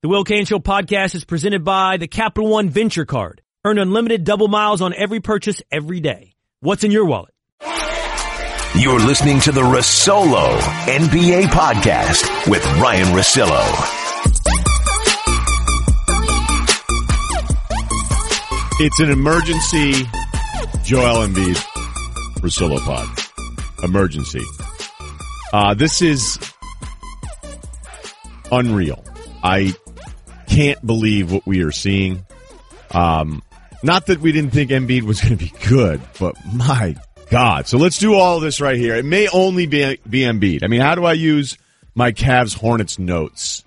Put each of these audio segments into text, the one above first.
The Will Kane Show podcast is presented by the Capital One Venture Card. Earn unlimited double miles on every purchase every day. What's in your wallet? You're listening to the Russillo NBA podcast with Ryen Russillo. It's an emergency Joel Embiid Russillo pod. Emergency. Uh, this is unreal. I can't believe what we are seeing. Um, not that we didn't think Embiid was going to be good, but my God. So let's do all this right here. It may only be, be Embiid. I mean, how do I use my Cavs Hornets notes?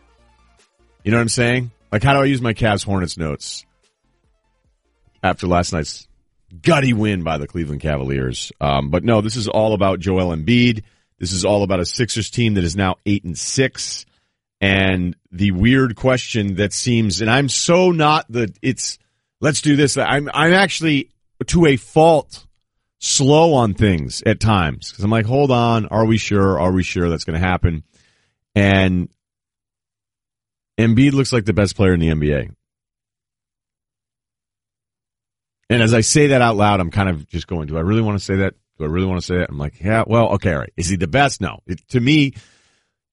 You know what I'm saying? Like, how do I use my Cavs Hornets notes after last night's gutty win by the Cleveland Cavaliers? Um, but no, this is all about Joel Embiid. This is all about a Sixers team that is now eight and six. And the weird question that seems, and I'm so not the, it's, let's do this. I'm, I'm actually to a fault slow on things at times because I'm like, hold on, are we sure? Are we sure that's going to happen? And Embiid looks like the best player in the NBA. And as I say that out loud, I'm kind of just going, do I really want to say that? Do I really want to say that? I'm like, yeah, well, okay, all right. Is he the best? No. It, to me,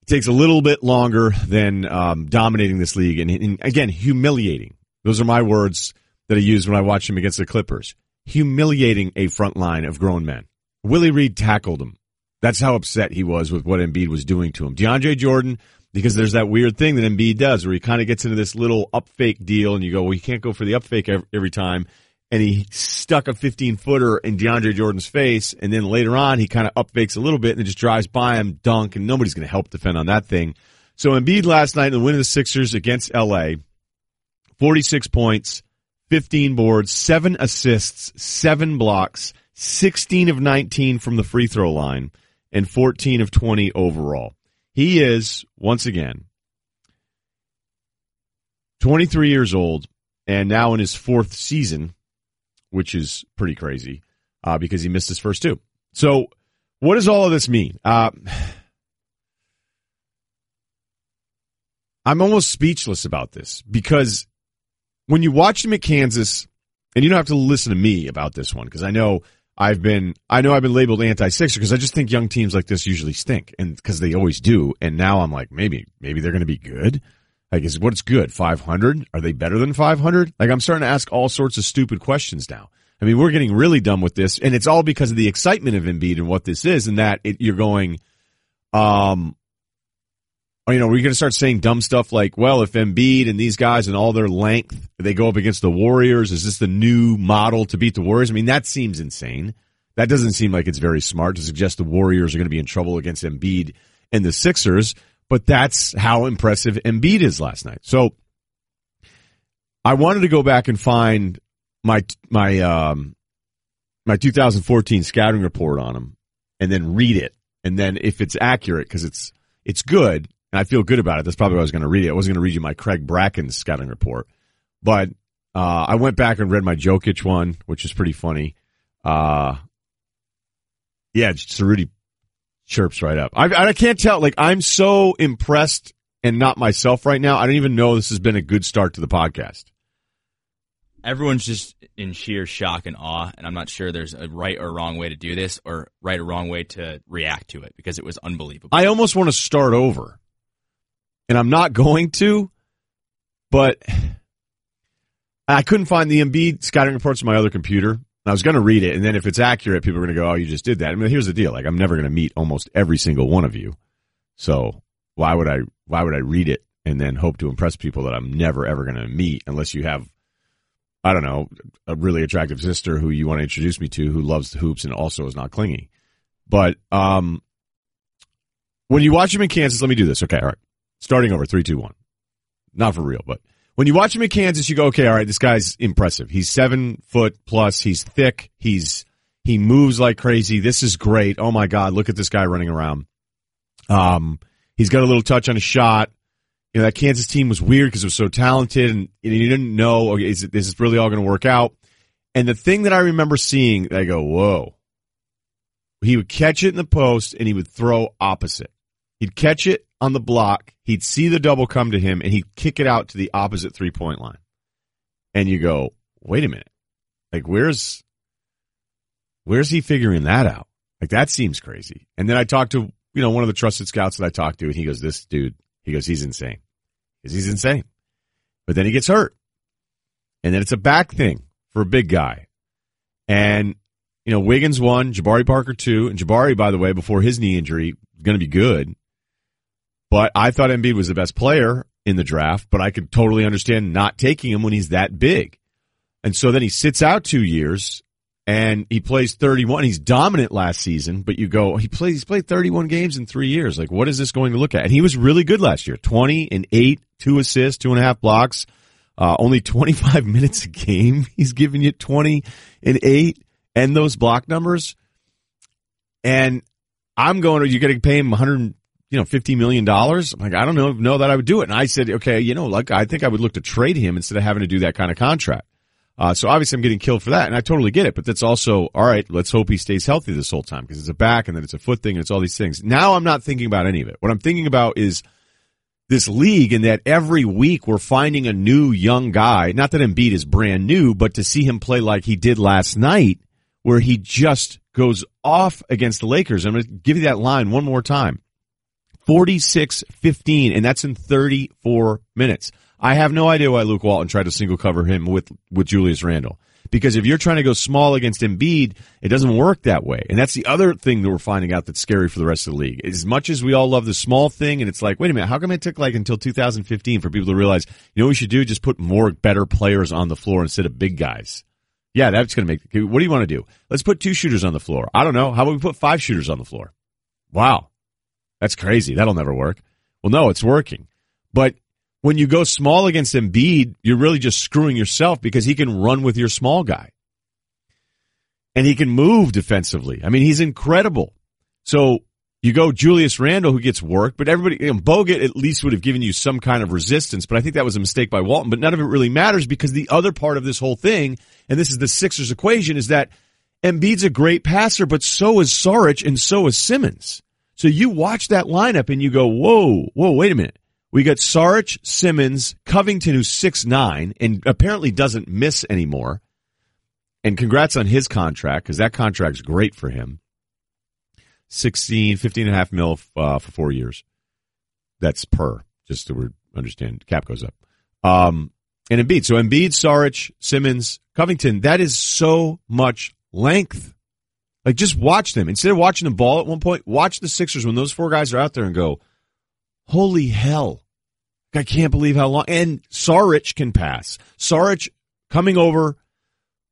takes a little bit longer than um, dominating this league and, and again, humiliating. Those are my words that I use when I watch him against the Clippers humiliating a front line of grown men. Willie Reed tackled him. That's how upset he was with what Embiid was doing to him. DeAndre Jordan, because there's that weird thing that Embiid does where he kind of gets into this little up fake deal and you go, well, you can't go for the up fake every time. And he stuck a 15 footer in DeAndre Jordan's face. And then later on, he kind of up fakes a little bit and just drives by him, dunk, and nobody's going to help defend on that thing. So Embiid last night in the win of the Sixers against LA, 46 points, 15 boards, seven assists, seven blocks, 16 of 19 from the free throw line, and 14 of 20 overall. He is, once again, 23 years old and now in his fourth season, which is pretty crazy uh, because he missed his first two. So, what does all of this mean? Uh, I'm almost speechless about this because when you watch him at Kansas, and you don't have to listen to me about this one because I know I've been I know I've been labeled anti-Sixer because I just think young teams like this usually stink, and because they always do. And now I'm like, maybe maybe they're going to be good. Like, is what's good? Five hundred? Are they better than five hundred? Like, I'm starting to ask all sorts of stupid questions now. I mean, we're getting really dumb with this, and it's all because of the excitement of Embiid and what this is, and that it, you're going, um, or, you know, we're going to start saying dumb stuff like, well, if Embiid and these guys and all their length, they go up against the Warriors, is this the new model to beat the Warriors? I mean, that seems insane. That doesn't seem like it's very smart to suggest the Warriors are going to be in trouble against Embiid and the Sixers, but that's how impressive Embiid is last night. So I wanted to go back and find my, my, um, my 2014 scouting report on him and then read it. And then if it's accurate, because it's, it's good, and I feel good about it. That's probably why I was going to read it. I wasn't going to read you my Craig Brackins scouting report, but uh, I went back and read my Jokic one, which is pretty funny. Uh, yeah, Cerruti chirps right up. I, I can't tell. Like I'm so impressed and not myself right now. I don't even know this has been a good start to the podcast. Everyone's just in sheer shock and awe, and I'm not sure there's a right or wrong way to do this or right or wrong way to react to it because it was unbelievable. I almost want to start over and I'm not going to, but I couldn't find the Embiid scouting reports on my other computer. I was going to read it, and then if it's accurate, people are going to go, "Oh, you just did that." I mean, here's the deal: like, I'm never going to meet almost every single one of you, so why would I? Why would I read it and then hope to impress people that I'm never ever going to meet unless you have, I don't know, a really attractive sister who you want to introduce me to who loves the hoops and also is not clingy. But um, when you watch him in Kansas, let me do this. Okay, all right. Starting over, three, two, one. Not for real, but when you watch him in Kansas, you go, okay, all right, this guy's impressive. He's seven foot plus. He's thick. He's he moves like crazy. This is great. Oh my god, look at this guy running around. Um, he's got a little touch on his shot. You know that Kansas team was weird because it was so talented, and, and you didn't know okay, is, is this really all going to work out? And the thing that I remember seeing, I go, whoa. He would catch it in the post and he would throw opposite. He'd catch it on the block. He'd see the double come to him and he'd kick it out to the opposite three point line. And you go, wait a minute. Like, where's, where's he figuring that out? Like, that seems crazy. And then I talked to, you know, one of the trusted scouts that I talked to and he goes, this dude, he goes, he's insane. Because he's insane. But then he gets hurt. And then it's a back thing for a big guy. And, you know, Wiggins one, Jabari Parker two, and Jabari, by the way, before his knee injury, going to be good. But I thought Embiid was the best player in the draft, but I could totally understand not taking him when he's that big. And so then he sits out two years and he plays 31. He's dominant last season, but you go, he plays, he's played 31 games in three years. Like, what is this going to look at? And he was really good last year. 20 and eight, two assists, two and a half blocks, uh, only 25 minutes a game. He's giving you 20 and eight and those block numbers. And I'm going, you're going to pay him 100, you know, $50 million. I'm like, I don't know, know that I would do it. And I said, okay, you know, like, I think I would look to trade him instead of having to do that kind of contract. Uh, so obviously I'm getting killed for that, and I totally get it. But that's also all right. Let's hope he stays healthy this whole time because it's a back, and then it's a foot thing, and it's all these things. Now I'm not thinking about any of it. What I'm thinking about is this league, and that every week we're finding a new young guy. Not that Embiid is brand new, but to see him play like he did last night, where he just goes off against the Lakers. I'm going to give you that line one more time. 46-15, and that's in 34 minutes. I have no idea why Luke Walton tried to single cover him with, with Julius Randle. Because if you're trying to go small against Embiid, it doesn't work that way. And that's the other thing that we're finding out that's scary for the rest of the league. As much as we all love the small thing, and it's like, wait a minute, how come it took like until 2015 for people to realize, you know what we should do? Just put more better players on the floor instead of big guys. Yeah, that's going to make, what do you want to do? Let's put two shooters on the floor. I don't know. How about we put five shooters on the floor? Wow. That's crazy. That'll never work. Well, no, it's working. But when you go small against Embiid, you're really just screwing yourself because he can run with your small guy. And he can move defensively. I mean, he's incredible. So you go Julius Randle who gets work, but everybody, you know, Bogut at least would have given you some kind of resistance, but I think that was a mistake by Walton, but none of it really matters because the other part of this whole thing, and this is the Sixers equation, is that Embiid's a great passer, but so is Saric and so is Simmons. So you watch that lineup and you go, whoa, whoa, wait a minute. We got Saric, Simmons, Covington, who's six nine and apparently doesn't miss anymore. And congrats on his contract because that contract's great for him. 16, 15 and a half mil uh, for four years. That's per, just we understand. Cap goes up. Um, and Embiid. So Embiid, Saric, Simmons, Covington, that is so much length. Like just watch them. Instead of watching the ball at one point, watch the Sixers when those four guys are out there and go, Holy hell. I can't believe how long. And Saric can pass. Saric coming over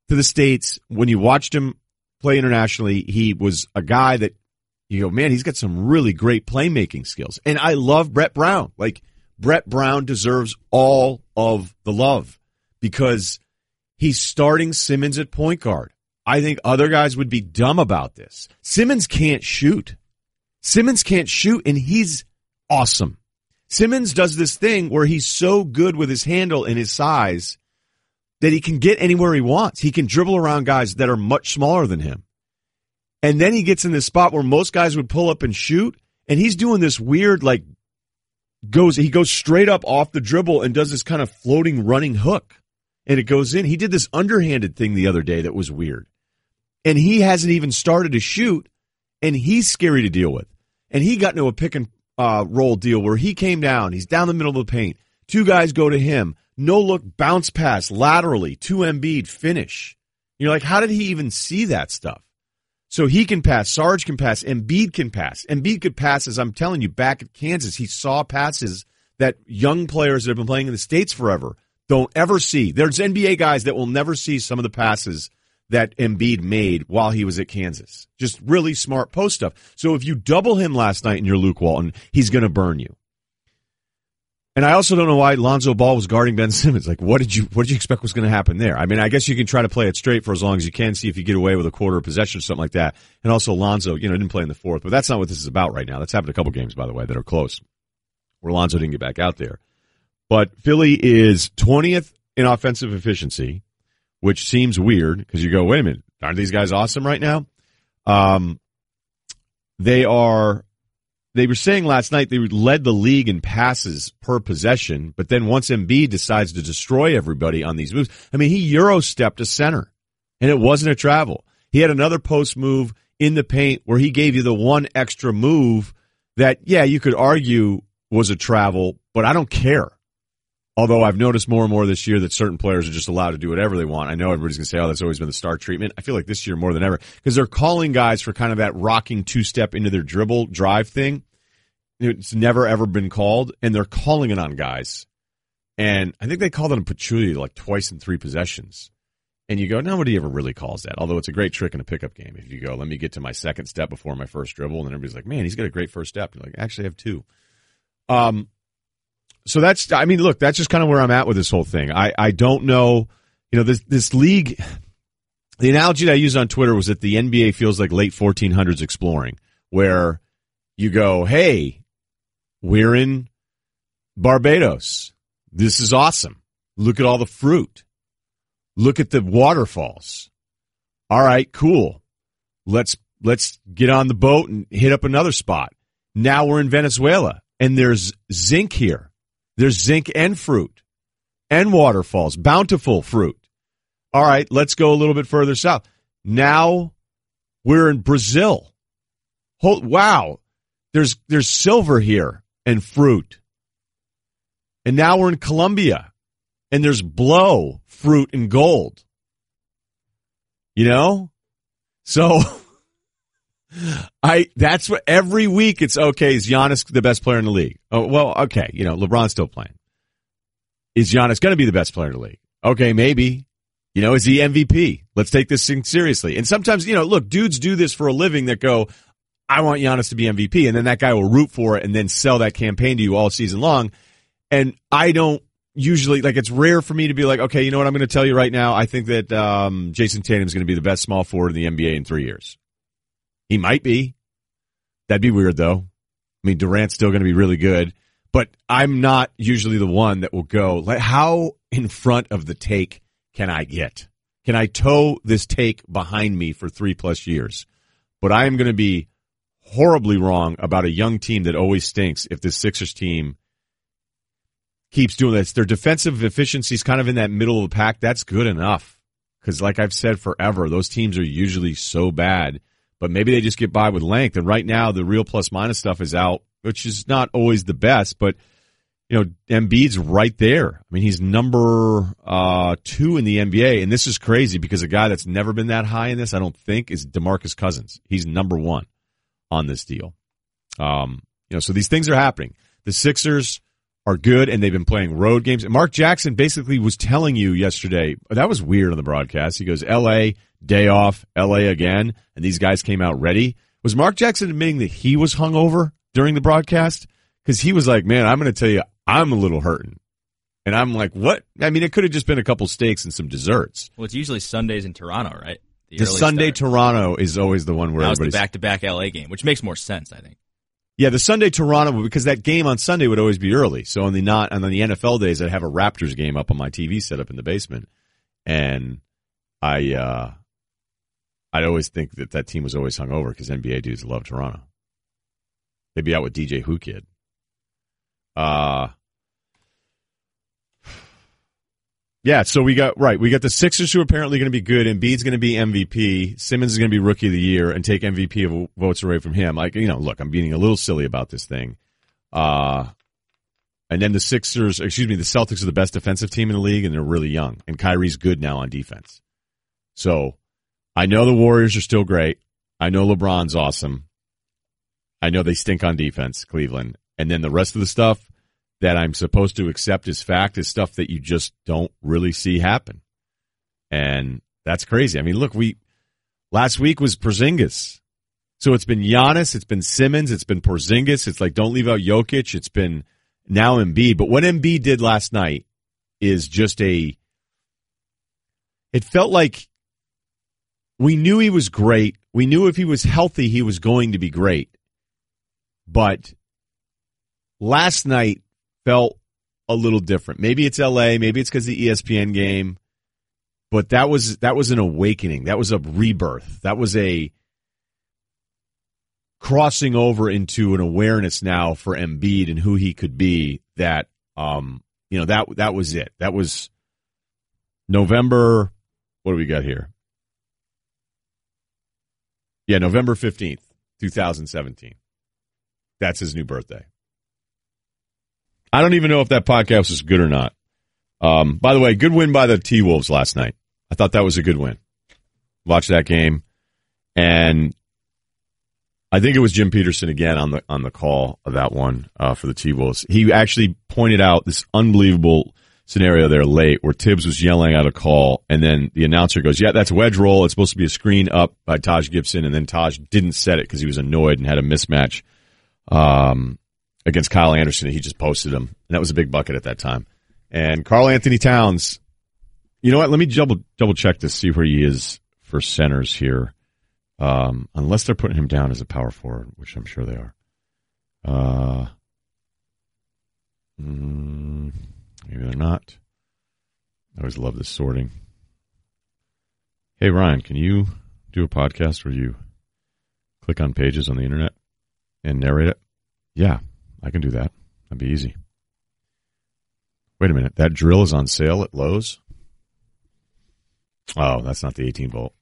to the States, when you watched him play internationally, he was a guy that you go, man, he's got some really great playmaking skills. And I love Brett Brown. Like, Brett Brown deserves all of the love because he's starting Simmons at point guard. I think other guys would be dumb about this. Simmons can't shoot. Simmons can't shoot, and he's awesome. Simmons does this thing where he's so good with his handle and his size that he can get anywhere he wants. He can dribble around guys that are much smaller than him. And then he gets in this spot where most guys would pull up and shoot, and he's doing this weird like goes he goes straight up off the dribble and does this kind of floating running hook. And it goes in. He did this underhanded thing the other day that was weird. And he hasn't even started to shoot, and he's scary to deal with. And he got into a pick and uh, roll deal where he came down. He's down the middle of the paint. Two guys go to him. No look bounce pass laterally to Embiid finish. You're like, how did he even see that stuff? So he can pass. Saric can pass. Embiid can pass. Embiid could pass, as I'm telling you, back at Kansas. He saw passes that young players that have been playing in the States forever don't ever see. There's NBA guys that will never see some of the passes that Embiid made while he was at Kansas. Just really smart post stuff. So if you double him last night in your Luke Walton, he's going to burn you. And I also don't know why Lonzo Ball was guarding Ben Simmons. Like, what did you what did you expect was going to happen there? I mean, I guess you can try to play it straight for as long as you can, see if you get away with a quarter of possession or something like that. And also Lonzo, you know, didn't play in the fourth, but that's not what this is about right now. That's happened a couple games, by the way, that are close, where Lonzo didn't get back out there. But Philly is twentieth in offensive efficiency which seems weird because you go, wait a minute, aren't these guys awesome right now? Um, they are they were saying last night they led the league in passes per possession, but then once Embiid decides to destroy everybody on these moves, I mean, he euro stepped a center, and it wasn't a travel. He had another post move in the paint where he gave you the one extra move that, yeah, you could argue was a travel, but I don't care. Although I've noticed more and more this year that certain players are just allowed to do whatever they want. I know everybody's going to say, oh, that's always been the star treatment. I feel like this year more than ever because they're calling guys for kind of that rocking two step into their dribble drive thing. It's never ever been called, and they're calling it on guys. And I think they called it on Pachulia like twice in three possessions. And you go, nobody ever really calls that. Although it's a great trick in a pickup game. If you go, let me get to my second step before my first dribble, and then everybody's like, man, he's got a great first step. You're like, actually, I have two. Um, so that's, I mean, look, that's just kind of where I'm at with this whole thing. I, I don't know, you know, this, this league, the analogy that I used on Twitter was that the NBA feels like late 1400s exploring, where you go, hey, we're in Barbados. This is awesome. Look at all the fruit. Look at the waterfalls. All right, cool. Let's let's get on the boat and hit up another spot. Now we're in Venezuela and there's zinc here. There's zinc and fruit and waterfalls, bountiful fruit. All right, let's go a little bit further south. Now we're in Brazil. wow, there's there's silver here and fruit. And now we're in Colombia and there's blow, fruit, and gold. You know? So I that's what every week it's okay. Is Giannis the best player in the league? Oh well, okay. You know, LeBron's still playing. Is Giannis going to be the best player in the league? Okay, maybe. You know, is he MVP? Let's take this thing seriously. And sometimes, you know, look, dudes do this for a living that go, I want Giannis to be MVP, and then that guy will root for it and then sell that campaign to you all season long. And I don't usually like it's rare for me to be like, okay, you know what I'm going to tell you right now. I think that um, Jayson Tatum is going to be the best small forward in the NBA in three years. He might be. That'd be weird though. I mean, Durant's still going to be really good, but I'm not usually the one that will go. Like, how in front of the take can I get? Can I tow this take behind me for three plus years? But I am going to be horribly wrong about a young team that always stinks if this Sixers team keeps doing this. Their defensive efficiency is kind of in that middle of the pack. That's good enough. Because, like I've said forever, those teams are usually so bad, but maybe they just get by with length. And right now, the real plus minus stuff is out, which is not always the best, but you know, Embiid's right there. I mean, he's number uh, two in the NBA, and this is crazy because a guy that's never been that high in this, I don't think, is DeMarcus Cousins. He's number one on this deal. Um, you know, so these things are happening. The Sixers are good and they've been playing road games. And Mark Jackson basically was telling you yesterday, that was weird on the broadcast. He goes, LA, day off, LA again, and these guys came out ready. Was Mark Jackson admitting that he was hungover during the broadcast? Because he was like, man, I'm going to tell you, I'm a little hurting. And I'm like, what? I mean, it could have just been a couple steaks and some desserts. Well, it's usually Sundays in Toronto, right? The, the Sunday start. Toronto is always the one where that was the back-to-back LA game, which makes more sense, I think. Yeah, the Sunday Toronto because that game on Sunday would always be early. So on the not on the NFL days, I'd have a Raptors game up on my TV set up in the basement, and I uh, I'd always think that that team was always hungover because NBA dudes love Toronto. They'd be out with DJ Whoo Kid. Uh Yeah, so we got right. We got the Sixers who are apparently going to be good, and Embiid's going to be MVP. Simmons is going to be Rookie of the Year and take MVP of votes away from him. Like you know, look, I'm being a little silly about this thing. Uh and then the Sixers, excuse me, the Celtics are the best defensive team in the league, and they're really young. And Kyrie's good now on defense. So I know the Warriors are still great. I know LeBron's awesome. I know they stink on defense, Cleveland. And then the rest of the stuff, that I'm supposed to accept as fact is stuff that you just don't really see happen. And that's crazy. I mean, look, we last week was Porzingis. So it's been Giannis, it's been Simmons, it's been Porzingis. It's like don't leave out Jokic. It's been now Embiid. But what Embiid did last night is just a. It felt like we knew he was great. We knew if he was healthy, he was going to be great. But last night felt a little different. Maybe it's LA, maybe it's because the ESPN game, but that was that was an awakening. That was a rebirth. That was a crossing over into an awareness now for Embiid and who he could be that um you know that that was it. That was November what do we got here? Yeah, November 15th, 2017. That's his new birthday. I don't even know if that podcast was good or not. Um, by the way, good win by the T Wolves last night. I thought that was a good win. Watch that game, and I think it was Jim Petersen again on the on the call of that one uh, for the T Wolves. He actually pointed out this unbelievable scenario there late where Tibbs was yelling out a call, and then the announcer goes, "Yeah, that's wedge roll. It's supposed to be a screen up by Taj Gibson," and then Taj didn't set it because he was annoyed and had a mismatch um, against Kyle Anderson. And he just posted him, and that was a big bucket at that time. And Karl-Anthony Towns, you know what? Let me double double check to see where he is for centers here. Um, unless they're putting him down as a power forward, which I'm sure they are. Uh, mm, maybe they're not. I always love this sorting. Hey Ryen, can you do a podcast where you click on pages on the internet and narrate it? Yeah, I can do that. That'd be easy. Wait a minute. That drill is on sale at Lowe's? Oh, that's not the 18 volt.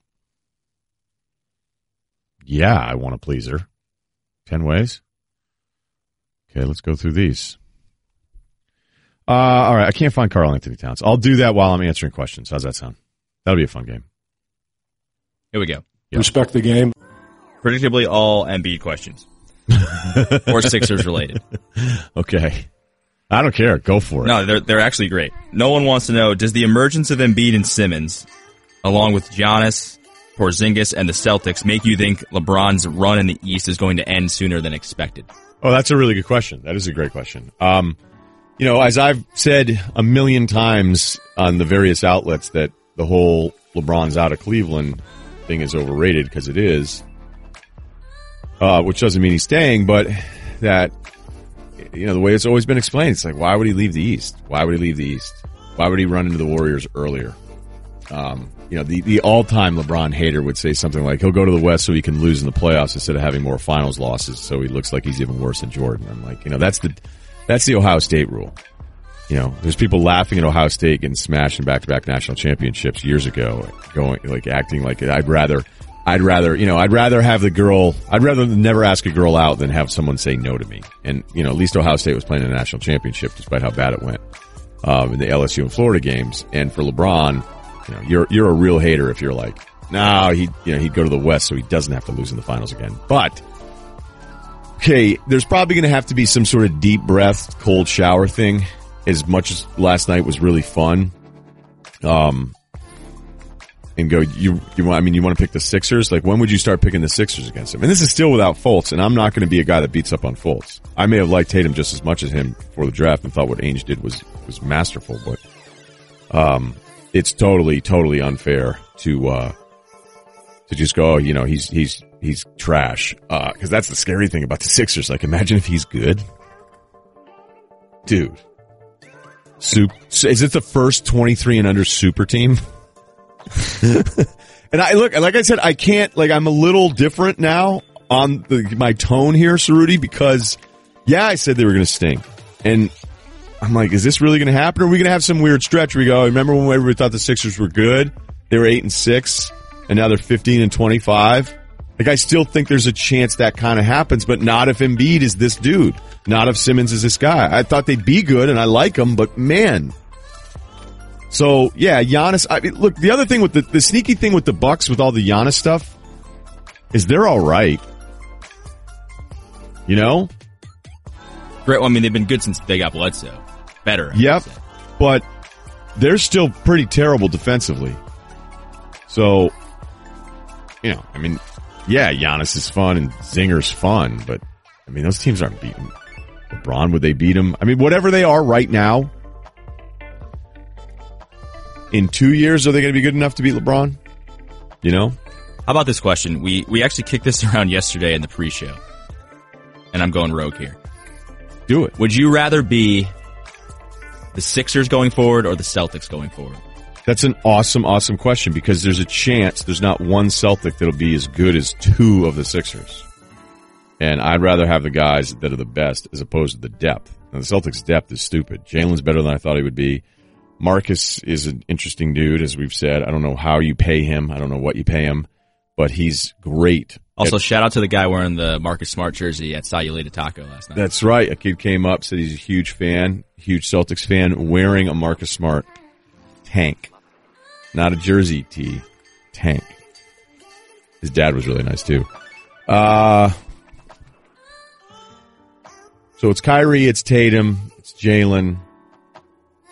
Yeah, I want to please her. 10 ways? Okay, let's go through these. Uh, all right, I can't find Karl-Anthony Towns. I'll do that while I'm answering questions. How's that sound? That'll be a fun game. Here we go. Yeah. Respect the game. Predictably, all Embiid questions or Sixers related. Okay. I don't care. Go for it. No, they're they're actually great. No one wants to know: Does the emergence of Embiid and Simmons, along with Giannis, Porzingis, and the Celtics, make you think LeBron's run in the East is going to end sooner than expected? Oh, that's a really good question. That is a great question. Um, you know, as I've said a million times on the various outlets that the whole LeBron's out of Cleveland thing is overrated because it is, uh, which doesn't mean he's staying, but that you know the way it's always been explained, it's like why would he leave the East? Why would he leave the East? Why would he run into the Warriors earlier? Um, you know, the, the all time LeBron hater would say something like he'll go to the West so he can lose in the playoffs instead of having more finals losses, so he looks like he's even worse than Jordan. I'm like, you know, that's the that's the Ohio State rule. You know, there's people laughing at Ohio State getting smashed in back to back national championships years ago, going like acting like I'd rather I'd rather, you know, I'd rather have the girl, I'd rather never ask a girl out than have someone say no to me. And, you know, at least Ohio State was playing a national championship despite how bad it went, um, in the LSU and Florida games. And for LeBron, you know, you're, you're a real hater if you're like, no, he, you know, he'd go to the West so he doesn't have to lose in the finals again. But, okay, there's probably going to have to be some sort of deep breath, cold shower thing as much as last night was really fun. Um, and go, you, you want, I mean, you want to pick the Sixers? Like, when would you start picking the Sixers against him? And this is still without Fultz, and I'm not going to be a guy that beats up on Fultz. I may have liked Tatum just as much as him for the draft and thought what Ainge did was, was masterful, but, um, it's totally, totally unfair to, uh, to just go, oh, you know, he's, he's, he's trash. Uh, cause that's the scary thing about the Sixers. Like, imagine if he's good. Dude. Soup, is it the first 23 and under super team? and I look, like I said, I can't, like, I'm a little different now on the, my tone here, Cerruti, because yeah, I said they were going to stink. And I'm like, is this really going to happen? Are we going to have some weird stretch we go, remember when everybody thought the Sixers were good? They were eight and six and now they're 15 and 25. Like, I still think there's a chance that kind of happens, but not if Embiid is this dude. Not if Simmons is this guy. I thought they'd be good and I like them, but man, so yeah, Giannis. I mean, look, the other thing with the, the sneaky thing with the Bucks with all the Giannis stuff is they're all right. You know, Great. Well, I mean, they've been good since they got Bledsoe. Better. I Yep. but they're still pretty terrible defensively. So, you know, I mean, yeah, Giannis is fun and Zinger's fun, but I mean, those teams aren't beating LeBron. Would they beat him? I mean, whatever they are right now, in two years, are they going to be good enough to beat LeBron? You know, How about this question? We we actually kicked this around yesterday in the pre-show, and I'm going rogue here. do it. Would you rather be the Sixers going forward or the Celtics going forward? That's an awesome, awesome question because there's a chance there's not one Celtic that'll be as good as two of the Sixers. And I'd rather have the guys that are the best as opposed to the depth. Now, the Celtics' depth is stupid. Jalen's better than I thought he would be. Marcus is an interesting dude, as we've said. I don't know how you pay him. I don't know what you pay him, but he's great. Also, at- shout out to the guy wearing the Marcus Smart jersey at Salulita Taco last night. that's right. A kid came up, said he's a huge fan, huge Celtics fan, wearing a Marcus Smart tank. Not a jersey tee, tank. His dad was really nice too. Uh, so it's Kyrie, it's Tatum, it's Jalen.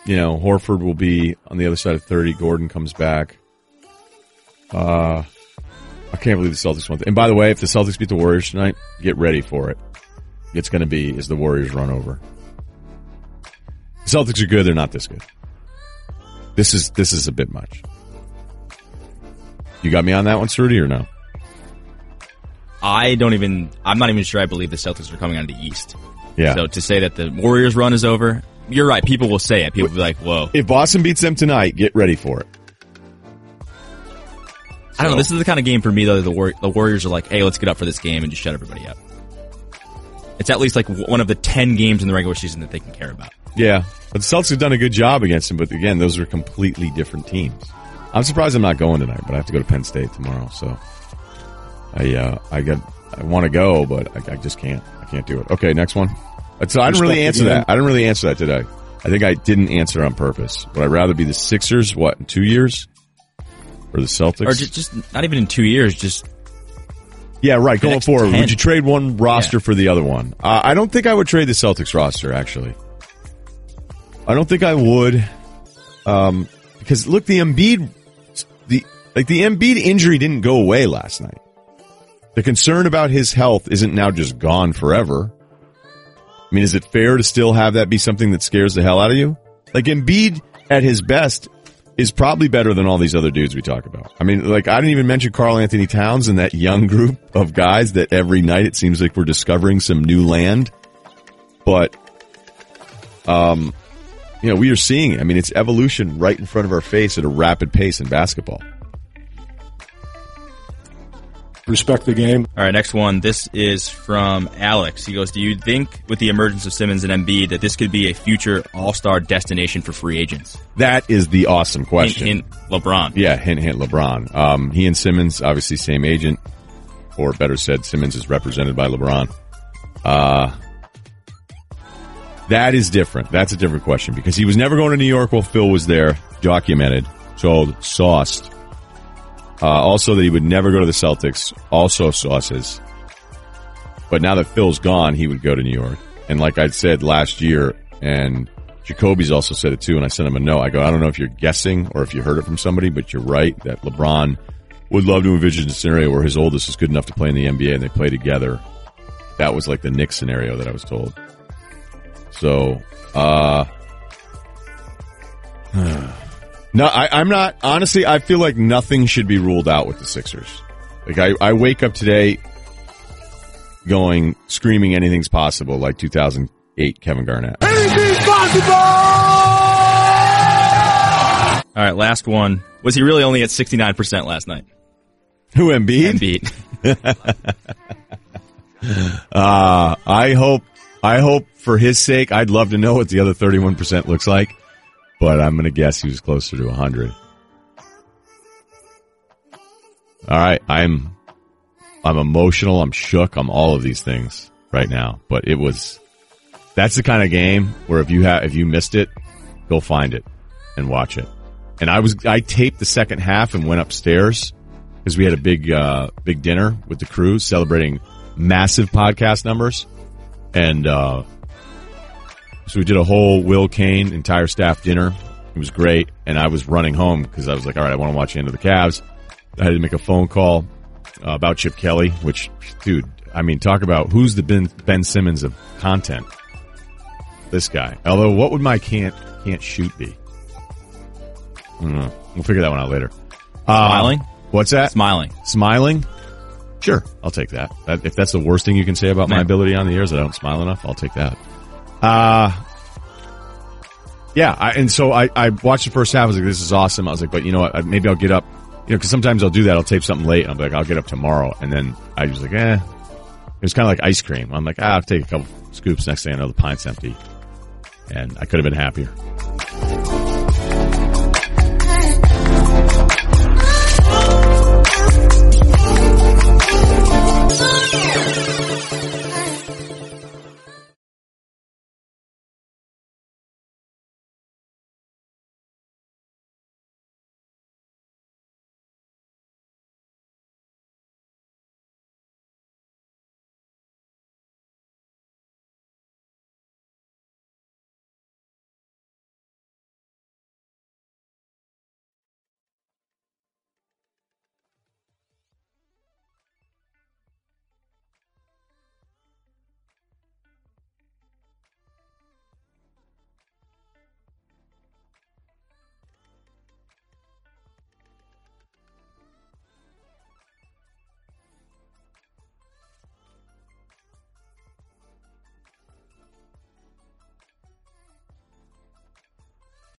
You know, Horford will be on the other side of 30. Gordon comes back. Uh, I can't believe the Celtics won. And by the way, if the Celtics beat the Warriors tonight, get ready for it. It's going to be is the Warriors run over. The Celtics are good. They're not this good. This is this is a bit much. You got me on that one, Cerruti, or no? I don't even, I'm not even sure I believe the Celtics are coming out of the East. Yeah. So to say that the Warriors run is over, you're right. People will say it. People will be like, whoa. if Boston beats them tonight, get ready for it. I don't know. This is the kind of game for me though. The, War- the Warriors are like, hey, let's get up for this game and just shut everybody up. It's at least like one of the 10 games in the regular season that they can care about. Yeah, but the Celtics have done a good job against them. But again, those are completely different teams. I'm surprised I'm not going tonight, but I have to go to Penn State tomorrow. So I uh, I got I want to go, but I, I just can't. I can't do it. Okay, next one. Uh, So I didn't really answer that. I didn't really answer that today. I think I didn't answer on purpose. Would I rather be the Sixers? What in two years? Or the Celtics? Or just, just not even in two years, just Yeah, right. Going next forward, 10. would you trade one roster Yeah. for the other one? Uh, I don't think I would trade the Celtics roster. Actually, I don't think I would. Um, because look, the Embiid, the like the Embiid injury didn't go away last night. The concern about his health isn't now just gone forever. I mean, is it fair to still have that be something that scares the hell out of you? Like Embiid at his best is probably better than all these other dudes we talk about. I mean, like I didn't even mention Karl-Anthony Towns and that young group of guys that every night it seems like we're discovering some new land. But, um, you know, we are seeing it. I mean, it's evolution right in front of our face at a rapid pace in basketball. Respect the game. All right, next one. This is from Alex. He goes, "Do you think, with the emergence of Simmons and Embiid, that this could be a future All-Star destination for free agents?" That is the awesome Hint, question. hint, LeBron. Yeah, hint, hint, LeBron. Um, he and Simmons, obviously same agent, or better said, Simmons is represented by LeBron. Uh, that is different. That's a different question because he was never going to New York while Phil was there, documented, told, sauced. Uh, also that he would never go to the Celtics, also sauces. But now that Phil's gone, he would go to New York. And like I said last year, and Jacoby's also said it too, and I sent him a note. I go, I don't know if you're guessing or if you heard it from somebody, but you're right that LeBron would love to envision a scenario where his oldest is good enough to play in the NBA and they play together. That was like the Knicks scenario that I was told. So, uh, no, I, I'm not, honestly, I feel like nothing should be ruled out with the Sixers. Like I, I wake up today going, screaming anything's possible like 2008 Kevin Garnett. All right, last one. Was he really only at 69% last night? Who Embiid? Embiid. Uh, I hope, I hope for his sake, I'd love to know what the other 31% looks like, but I'm going to guess he was closer to 100. All right. I'm, I'm emotional. I'm shook. I'm all of these things right now, but it was, that's the kind of game where if you have, if you missed it, go find it and watch it. And I was, I taped the second half and went upstairs because we had a big, uh, big dinner with the crew celebrating massive podcast numbers. And, uh, so we did a whole Will Kane entire staff dinner. It was great. And I was running home because I was like, all right, I want to watch the end of the Cavs. I had to make a phone call uh, about Chip Kelly, which, dude, I mean, talk about who's the Ben, ben Simmons of content. This guy. Although, what would my can't can't shoot be? I don't know. We'll figure that one out later. Uh, Smiling? What's that? Smiling. Smiling? Sure, I'll take that. If that's the worst thing you can say about my ability on the air is that I don't smile enough, I'll take that. Uh, yeah, I, and so I, I watched the first half. I was like, this is awesome. I was like, but you know what? Maybe I'll get up, you know, because sometimes I'll do that. I'll tape something late and I'll be like, I'll get up tomorrow. And then I was like, eh, It was kind of like ice cream. I'm like, ah, I'll take a couple scoops. Next thing I know, the pint's empty. And I could have been happier.